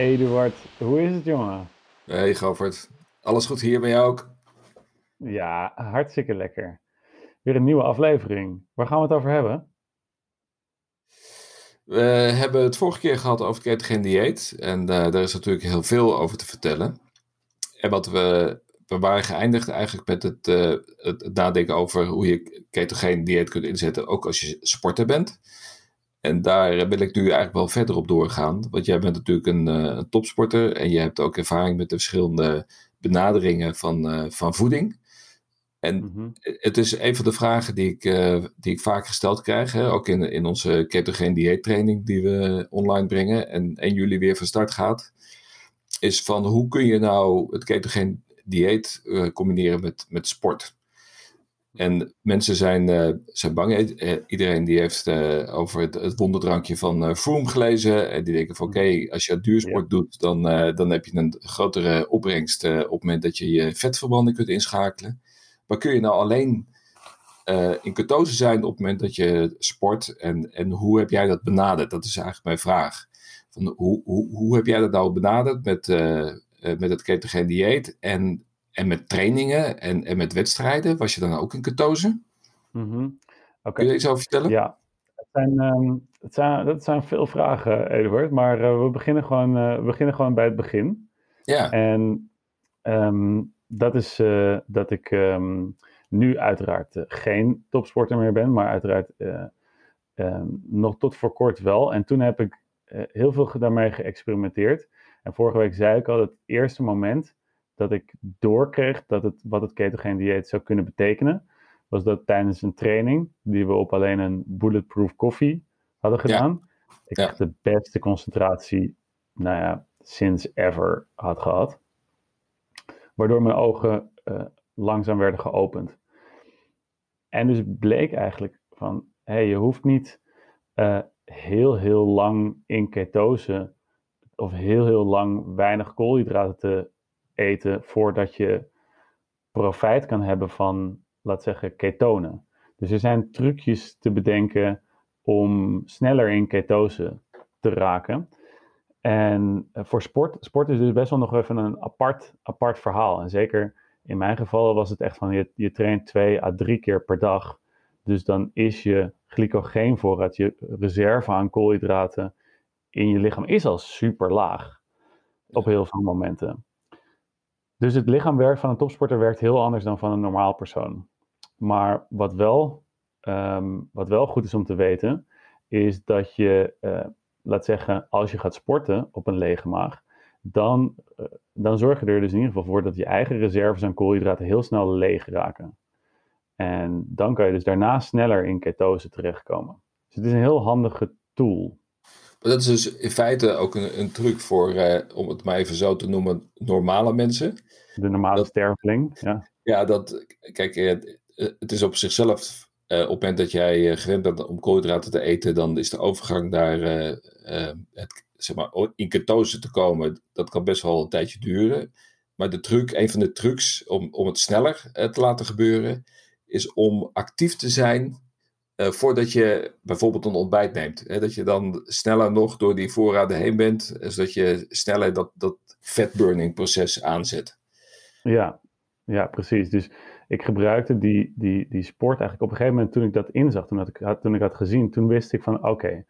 Eduard, hoe is het jongen? Hey Govert, alles goed hier bij jou ook? Ja, hartstikke lekker. Weer een nieuwe aflevering. Waar gaan we het over hebben? We hebben het vorige keer gehad over het ketogeen dieet. En uh, daar is natuurlijk heel veel over te vertellen. En wat we, we waren geëindigd eigenlijk met het, uh, het nadenken over hoe je ketogeen dieet kunt inzetten, ook als je sporter bent. En daar wil ik nu eigenlijk wel verder op doorgaan. Want jij bent natuurlijk een, uh, een topsporter en je hebt ook ervaring met de verschillende benaderingen van, van voeding. En mm-hmm. het is een van de vragen die ik, uh, die ik vaak gesteld krijg, hè, ook in, in onze ketogeen dieettraining die we online brengen en 1 juli weer van start gaat, is van hoe kun je nou het ketogeen dieet uh, combineren met, met sport? En mensen zijn, uh, zijn bang. Iedereen die heeft over het, het, wonderdrankje van Froome gelezen. En die denken van oké, okay, als je duursport ja. doet, dan, dan heb je een grotere opbrengst op het moment dat je je vetverbranding kunt inschakelen. Maar kun je nou alleen uh, in ketose zijn op het moment dat je sport? En, en hoe heb jij dat benaderd? Dat is eigenlijk mijn vraag. Van hoe, hoe, hoe heb jij dat nou benaderd met, uh, uh, met het ketogeen dieet en, en met trainingen en, en met wedstrijden? Was je dan ook in ketose? Okay. Kun je iets over vertellen? Ja, het zijn, um, het zijn, dat zijn veel vragen, Eduard. Maar we, beginnen gewoon, we beginnen gewoon bij het begin. Ja. En um, dat is uh, dat ik um, nu uiteraard geen topsporter meer ben, maar uiteraard nog tot voor kort wel. En toen heb ik heel veel daarmee geëxperimenteerd. En vorige week zei ik al, het eerste moment dat ik doorkreeg dat het, wat het ketogeen dieet zou kunnen betekenen, was dat tijdens een training die we op alleen een bulletproof koffie hadden gedaan, ja. ik ja. echt de beste concentratie, nou ja, sinds ever had gehad waardoor mijn ogen uh, langzaam werden geopend. En dus bleek eigenlijk van, hé, hey, je hoeft niet uh, heel, heel lang in ketose of heel, heel lang weinig koolhydraten te eten voordat je profijt kan hebben van, laat zeggen, ketonen. Dus er zijn trucjes te bedenken om sneller in ketose te raken. En eh, voor sport, sport is dus best wel nog even een apart, apart verhaal. En zeker in mijn geval was het echt van je, je traint twee à drie keer per dag. Dus dan is je glycogeenvoorraad, je reserve aan koolhydraten in je lichaam is al super laag. Op heel veel momenten. Dus het lichaam werkt van een topsporter werkt heel anders dan van een normaal persoon. Maar wat wel, um, wat wel goed is om te weten, is dat je uh, laat zeggen, als je gaat sporten op een lege maag, dan, uh, dan zorg je er dus in ieder geval voor dat je eigen reserves aan koolhydraten heel snel leeg raken. En dan kan je dus daarna sneller in ketose terechtkomen. Dus het is een heel handige tool. Maar dat is dus in feite ook een, een truc voor, uh, om het maar even zo te noemen, normale mensen. De normale dat, sterveling, ja. Ja, dat, kijk, het is op zichzelf uh, op het moment dat jij gewend bent om koolhydraten te eten, dan is de overgang naar uh, het, zeg maar, in ketose te komen, dat kan best wel een tijdje duren. Maar de truc, een van de trucs om, om het sneller te laten gebeuren, is om actief te zijn voordat je bijvoorbeeld een ontbijt neemt. Hè, dat je dan sneller nog door die voorraden heen bent, zodat je sneller dat, dat fatburning proces aanzet. Ja, ja, precies. Dus ik gebruikte die, die, die sport eigenlijk op een gegeven moment toen ik dat inzag, toen, ik, toen ik had gezien, toen wist ik van oké,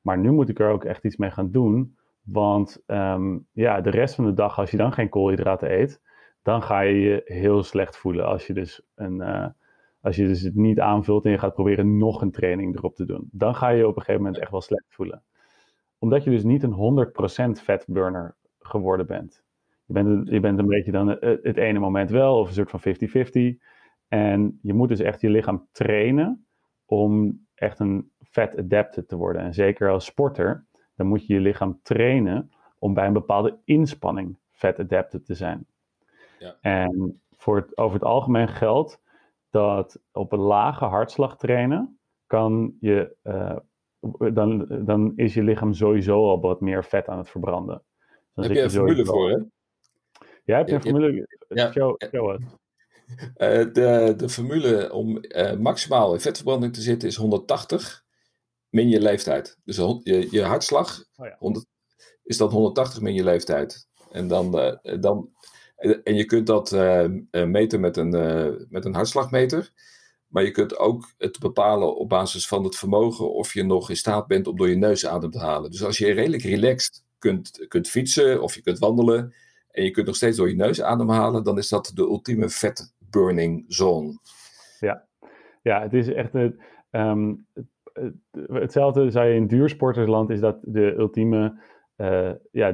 maar nu moet ik er ook echt iets mee gaan doen. Want um, ja, de rest van de dag, als je dan geen koolhydraten eet, dan ga je je heel slecht voelen. Als je dus, een, uh, als je dus het niet aanvult en je gaat proberen nog een training erop te doen. Dan ga je je op een gegeven moment echt wel slecht voelen. Omdat je dus niet een 100% fatburner geworden bent. Je bent, je bent een beetje dan het, ene moment wel, of een soort van 50-50. En je moet dus echt je lichaam trainen om echt een fat adapted te worden. En zeker als sporter, dan moet je je lichaam trainen om bij een bepaalde inspanning fat adapted te zijn. Ja. En voor het, over het algemeen geldt dat op een lage hartslag trainen kan je, uh, dan, dan is je lichaam sowieso al wat meer vet aan het verbranden. Dan Heb je een formule voor, hè? Ja, heb je een formule? Ja, show, show it. Uh, de, de formule om uh, maximaal in vetverbranding te zitten is 180 min je leeftijd. Dus je, je hartslag, oh ja. 100, is dat 180 min je leeftijd. En, dan, uh, dan, en je kunt dat uh, meten met een, met een hartslagmeter. Maar je kunt ook het bepalen op basis van het vermogen of je nog in staat bent om door je neus adem te halen. Dus als je redelijk relaxed kunt, kunt fietsen of je kunt wandelen en je kunt nog steeds door je neus ademhalen, dan is dat de ultieme fat burning zone. Ja, ja het is echt het, um, hetzelfde zou je in duursportersland is dat de ultieme uh, ja,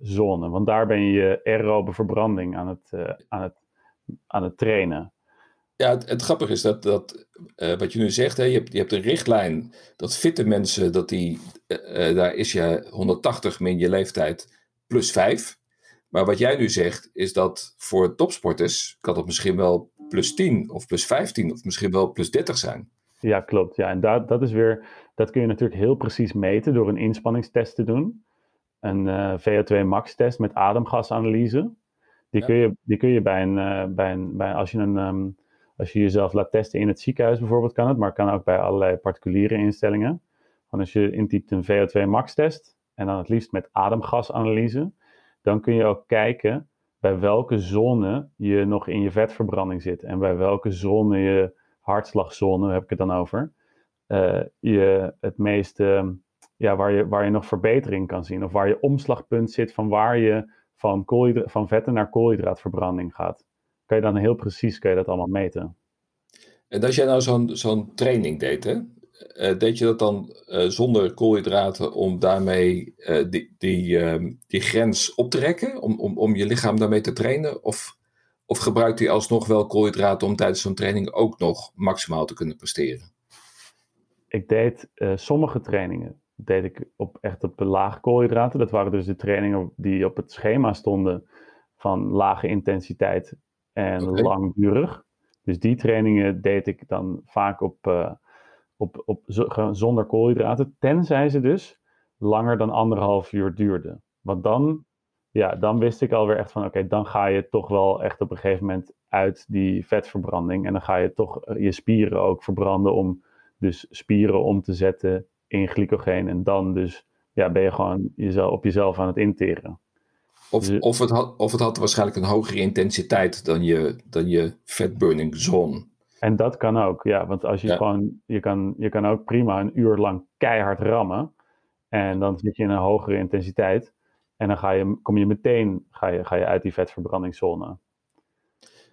duursportzone. Want daar ben je aerobe verbranding aan het, uh, aan het, aan het trainen. Ja, het, het, grappige is dat, dat uh, wat je nu zegt, hè, je, hebt, je hebt een richtlijn dat fitte mensen, dat die, uh, daar is je 180 min je leeftijd plus 5. Maar wat jij nu zegt, is dat voor topsporters kan dat misschien wel plus 10 of plus 15 of misschien wel plus 30 zijn. Ja, klopt. Ja, en dat, dat is weer, dat kun je natuurlijk heel precies meten door een inspanningstest te doen. Een uh, VO2 max test met ademgasanalyse. Die, ja. kun je, die kun je bij een, bij een, bij, als je een, um, als je jezelf laat testen in het ziekenhuis bijvoorbeeld kan het, maar kan ook bij allerlei particuliere instellingen. Want als je intypt een VO2 max test en dan het liefst met ademgasanalyse, dan kun je ook kijken bij welke zone je nog in je vetverbranding zit en bij welke zone je hartslagzone, heb ik het dan over, uh, je het meeste, ja, waar, je, waar je nog verbetering kan zien of waar je omslagpunt zit van waar je van, van vetten naar koolhydraatverbranding gaat kan je dan heel precies kan je dat allemaal meten. En als jij nou zo'n zo'n training deed, hè? Uh, deed je dat dan uh, zonder koolhydraten om daarmee uh, die, die, ehm, die grens op te rekken? Om, om, om je lichaam daarmee te trainen? Of, of gebruikt hij alsnog wel koolhydraten om tijdens zo'n training ook nog maximaal te kunnen presteren? Ik deed sommige trainingen deed ik op, echt op lage koolhydraten. Dat waren dus de trainingen die op het schema stonden van lage intensiteit en okay. langdurig. Dus die trainingen deed ik dan vaak op, uh, op, op zonder koolhydraten, tenzij ze dus langer dan anderhalf uur duurden. Want dan, ja, dan wist ik alweer echt van, oké, dan ga je toch wel echt op een gegeven moment uit die vetverbranding. En dan ga je toch eh, je spieren ook verbranden om dus spieren om te zetten in glycogeen. En dan dus, ja, ben je gewoon jezelf, op jezelf aan het interen. Of, dus- of, het had, of het had waarschijnlijk een hogere intensiteit dan je, dan je fat burning zone. En dat kan ook, ja. Want als je ja. gewoon, je kan, je kan ook prima een uur lang keihard rammen. En dan zit je in een hogere intensiteit. En dan ga je, kom je meteen ga je, ga je uit die vetverbrandingszone.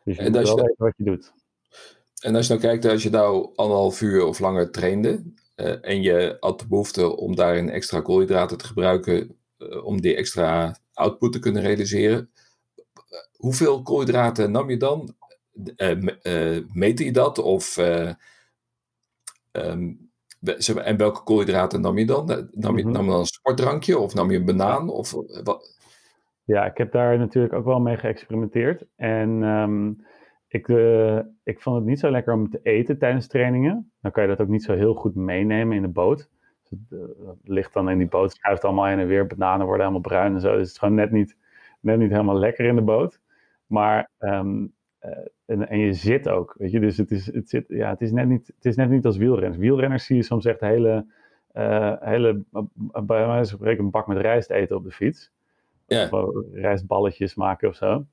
Dus je en moet wel weten wat je doet. En als je nou kijkt, als je nou anderhalf uur of langer trainde. Uh, en je had de behoefte om daarin extra koolhydraten te gebruiken. Uh, om die extra output te kunnen realiseren. Hoeveel koolhydraten nam je dan? Uh, meette je dat? Of, um, en welke koolhydraten nam je dan? Nam je, mm -hmm. nam je dan een sportdrankje of nam je een banaan? Of, wat? Ja, ik heb daar natuurlijk ook wel mee geëxperimenteerd. En um, ik, ik vond het niet zo lekker om te eten tijdens trainingen. Dan kan je dat ook niet zo heel goed meenemen in de boot dat ligt dan in die boot, schuift allemaal heen en weer. Bananen worden helemaal bruin en zo. Dus het is gewoon net niet, net niet helemaal lekker in de boot. Maar, um, uh, en, en, je zit ook, weet je. Dus het is, het zit, ja, het is, net, niet, het is net niet als wielrenners. Wielrenners zie je soms echt hele, hele bij wijze van spreken een bak met rijst eten op de fiets. Ja. Of rijstballetjes maken of zo.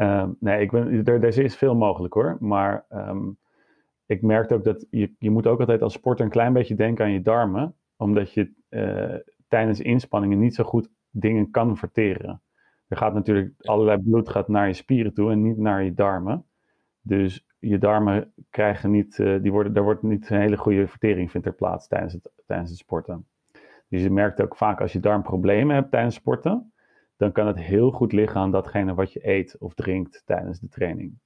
Um, nee, ik ben, er, er is veel mogelijk hoor. Maar um, ik merkte ook dat je, je moet ook altijd als sporter een klein beetje denken aan je darmen. Omdat je uh, tijdens inspanningen niet zo goed dingen kan verteren. Er gaat natuurlijk allerlei bloed gaat naar je spieren toe en niet naar je darmen. Dus je darmen krijgen niet, uh, die worden, daar wordt niet een hele goede vertering vindt er plaats tijdens het, tijdens het sporten. Dus je merkt ook vaak als je darmproblemen hebt tijdens sporten, dan kan het heel goed liggen aan datgene wat je eet of drinkt tijdens de training.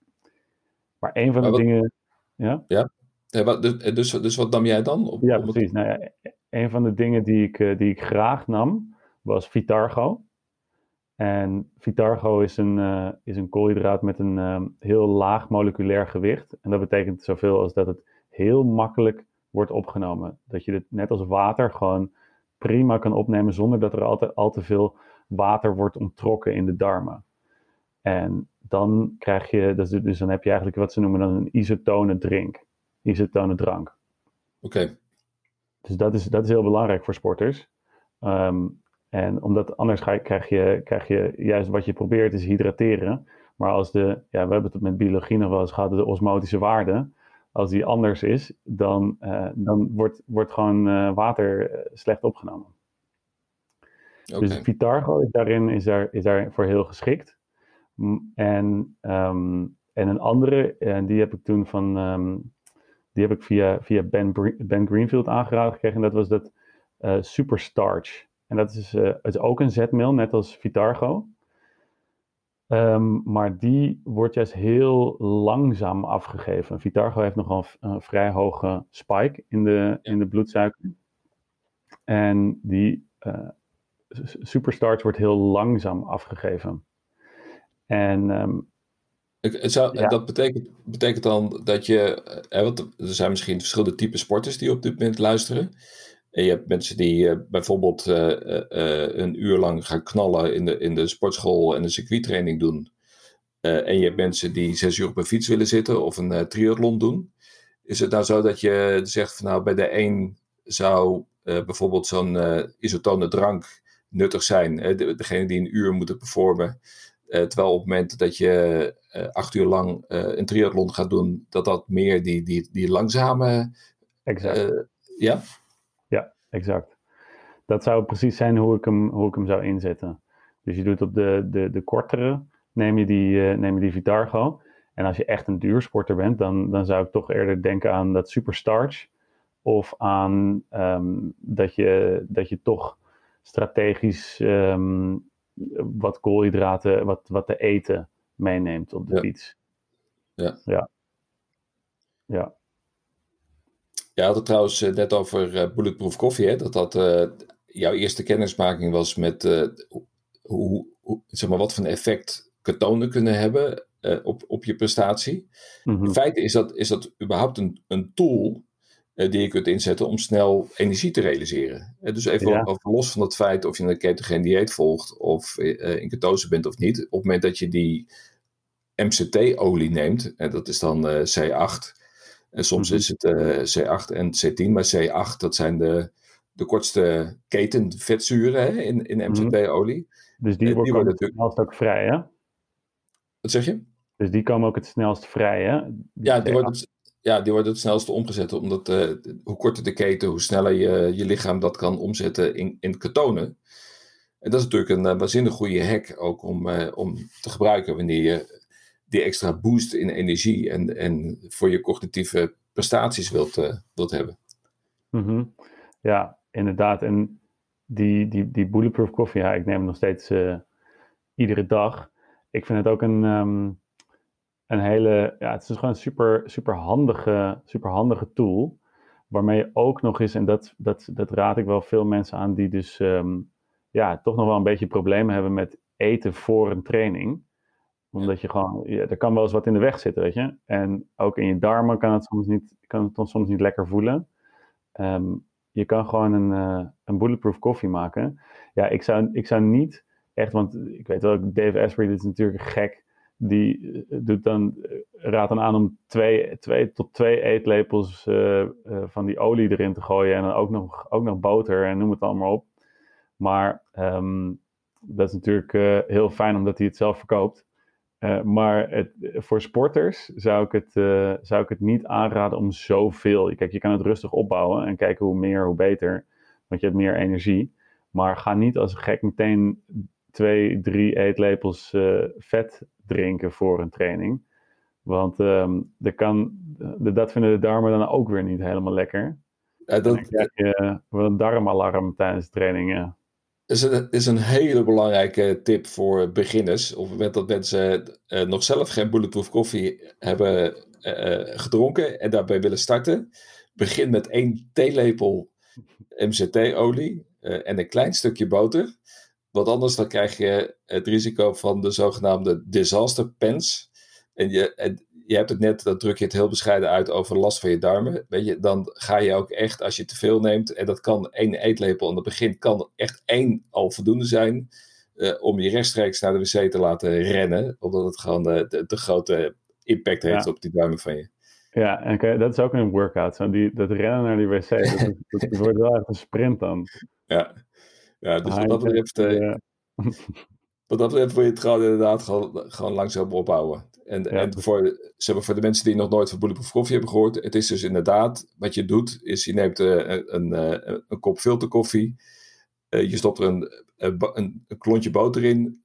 Maar een van de wat, dingen ja? Ja. Dus, dus, dus wat nam jij dan? Op, ja, op precies. Nou ja, een van de dingen die ik, die ik graag nam, was Vitargo. En Vitargo is een, uh, is een koolhydraat met een uh, heel laag moleculair gewicht. En dat betekent zoveel als dat het heel makkelijk wordt opgenomen. Dat je het net als water gewoon prima kan opnemen zonder dat er altijd al te veel water wordt onttrokken in de darmen. En dan krijg je, dus, dus dan heb je eigenlijk wat ze noemen dan een isotone drink, isotone drank. Oké. Okay. Dus dat is, dat is heel belangrijk voor sporters. Um, En omdat anders ga, krijg, je, krijg je juist wat je probeert is hydrateren. Maar als de, ja, we hebben het met biologie nog wel eens gehad, de osmotische waarde. Als die anders is, dan, uh, dan wordt, wordt gewoon uh, water slecht opgenomen. Okay. Dus Vitargo is daarin is daar, is daarvoor heel geschikt. En, um, en een andere, en die heb ik toen van, um, die heb ik via, via ben, ben Greenfield aangeraden gekregen. En dat was dat uh, Superstarch. En dat is, uh, is ook een zetmeel, net als Vitargo. Um, maar die wordt juist heel langzaam afgegeven. Vitargo heeft nogal een, een vrij hoge spike in de, in de bloedsuiker. En die uh, Superstarch wordt heel langzaam afgegeven. En um, zou, ja. Dat betekent, betekent dan dat je, hè, want er zijn misschien verschillende typen sporters die op dit moment luisteren. En je hebt mensen die uh, bijvoorbeeld uh, uh, een uur lang gaan knallen in de, in de sportschool en een circuittraining doen. en je hebt mensen die zes uur op een fiets willen zitten of een triathlon doen. Is het nou zo dat je zegt van nou bij de een zou bijvoorbeeld zo'n isotone drank nuttig zijn. De, degene die een uur moeten performen. terwijl op het moment dat je acht uur lang een triathlon gaat doen, dat dat meer die, die, die langzame. Exact. ja? exact. Dat zou precies zijn hoe ik hem, hoe ik hem zou inzetten. Dus je doet op de, de, de kortere, neem je, die, neem je die Vitargo. En als je echt een duursporter bent, dan, dan zou ik toch eerder denken aan dat Superstarch. Of aan um, dat, je, dat je toch strategisch um, wat koolhydraten, wat, wat te eten meeneemt op de ja. fiets. Ja. Ja. Ja. Je had het trouwens net over uh, Bulletproof Coffee, hè? dat dat uh, jouw eerste kennismaking was met uh, hoe, hoe, zeg maar, wat voor effect ketonen kunnen hebben op, op je prestatie. Mhm. In feite is dat, is dat überhaupt een, een tool die je kunt inzetten om snel energie te realiseren. dus even Ja. los van het feit of je een ketogeen dieet volgt of in ketose bent of niet. Op het moment dat je die MCT-olie neemt, en dat is dan C8, en soms Mhm. is het eh, C8 en C10, maar C8 dat zijn de, de kortste keten vetzuren hè, in, in MCT-olie. Dus die, Eh, worden het natuurlijk- snelst ook vrij, hè? Wat zeg je? Dus die komen ook het snelst vrij, hè? Ja, die wordt het, ja, die wordt het snelste omgezet, omdat eh, hoe korter de keten, hoe sneller je, je lichaam dat kan omzetten in, in ketonen. En dat is natuurlijk een uh, waanzinnig goede hack ook om, uh, om te gebruiken wanneer je die extra boost in energie en, en voor je cognitieve prestaties wilt, wilt hebben. -hmm. Ja, inderdaad. En die, die, die Bulletproof koffie, ja, ik neem hem nog steeds iedere dag. Ik vind het ook een, um, een hele, ja, het is gewoon een super, super, handige, super handige tool. Waarmee je ook nog eens, en dat, dat, dat raad ik wel veel mensen aan die dus um, ja, toch nog wel een beetje problemen hebben met eten voor een training omdat je gewoon, ja, er kan wel eens wat in de weg zitten, weet je. En ook in je darmen kan het soms niet, kan het soms niet lekker voelen. Um, je kan gewoon een, uh, een bulletproof koffie maken. Ja, ik zou, ik zou niet echt, want ik weet wel, Dave Asprey dit is natuurlijk gek. Die uh, doet dan, uh, raadt dan aan om twee, twee tot twee eetlepels uh, van die olie erin te gooien. En dan ook nog, ook nog boter en noem het allemaal op. Maar um, dat is natuurlijk heel fijn omdat hij het zelf verkoopt. Maar het, voor sporters zou ik, het, zou ik het niet aanraden om zoveel. Kijk, je kan het rustig opbouwen en kijken hoe meer, hoe beter. Want je hebt meer energie. Maar ga niet als gek meteen twee, drie eetlepels vet drinken voor een training. Want um, de kan, de, dat vinden de darmen dan ook weer niet helemaal lekker. Ja, dat... Dan krijg je een darmalarm tijdens trainingen is een, is een hele belangrijke tip voor beginners. Op het moment dat mensen uh, nog zelf geen bulletproof koffie hebben uh, gedronken en daarbij willen starten, begin met één theelepel MCT-olie en een klein stukje boter. Want anders dan krijg je het risico van de zogenaamde disaster pens. En je, en je hebt het net, dan druk je het heel bescheiden uit over last van je darmen. Weet je, dan ga je ook echt, als je te veel neemt, en dat kan één eetlepel aan het begin, kan echt één al voldoende zijn. Uh, om je rechtstreeks naar de wc te laten rennen. Omdat het gewoon uh, de, de, grote impact heeft ja. op die darmen van je. Ja, en okay, dat is ook een workout. Zo die, dat rennen naar die wc, dat, dat, dat wordt wel echt een sprint dan. Ja. Ja, dus wat dat betreft, uh, wat dat betreft wil je het gewoon inderdaad gewoon, gewoon langzaam opbouwen. En, en voor, zeg voor de mensen die nog nooit van Bulletproof Coffee hebben gehoord, het is dus inderdaad, wat je doet, is je neemt een, een, een, kop filterkoffie, je stopt er een, een, een klontje boter in,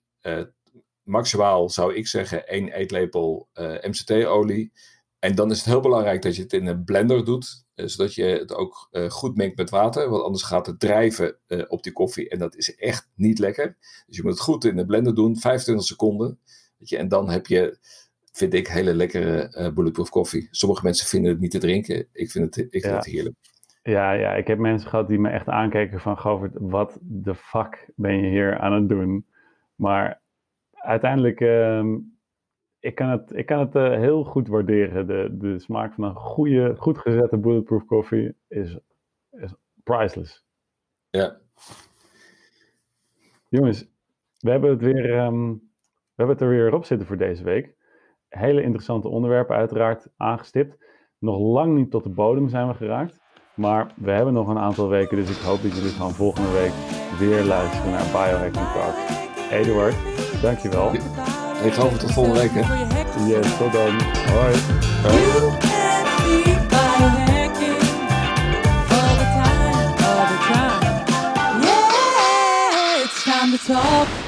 maximaal zou ik zeggen één eetlepel MCT-olie. En dan is het heel belangrijk dat je het in een blender doet, zodat je het ook goed mengt met water, want anders gaat het drijven op die koffie en dat is echt niet lekker. Dus je moet het goed in de blender doen, 25 seconden. Weet je, en dan heb je, vind ik, hele lekkere uh, bulletproof koffie. Sommige mensen vinden het niet te drinken, ik vind het, ik vind het heerlijk. Ja, ja, ik heb mensen gehad die me echt aankeken van, Govert, wat de fuck ben je hier aan het doen? Maar uiteindelijk, uh, ik kan het, ik kan het uh, heel goed waarderen. De, de smaak van een goede, goed gezette bulletproof koffie is, is priceless. Ja. Jongens, we hebben het weer, um, we hebben het er weer op zitten voor deze week. Hele interessante onderwerpen uiteraard aangestipt. Nog lang niet tot de bodem zijn we geraakt. Maar we hebben nog een aantal weken, dus ik hoop dat jullie gewoon volgende week weer luisteren naar Biohacking Talk. Eduard, dankjewel. Ik hoop tot volgende week. Hè? Yes, tot dan. Hoi. time to talk.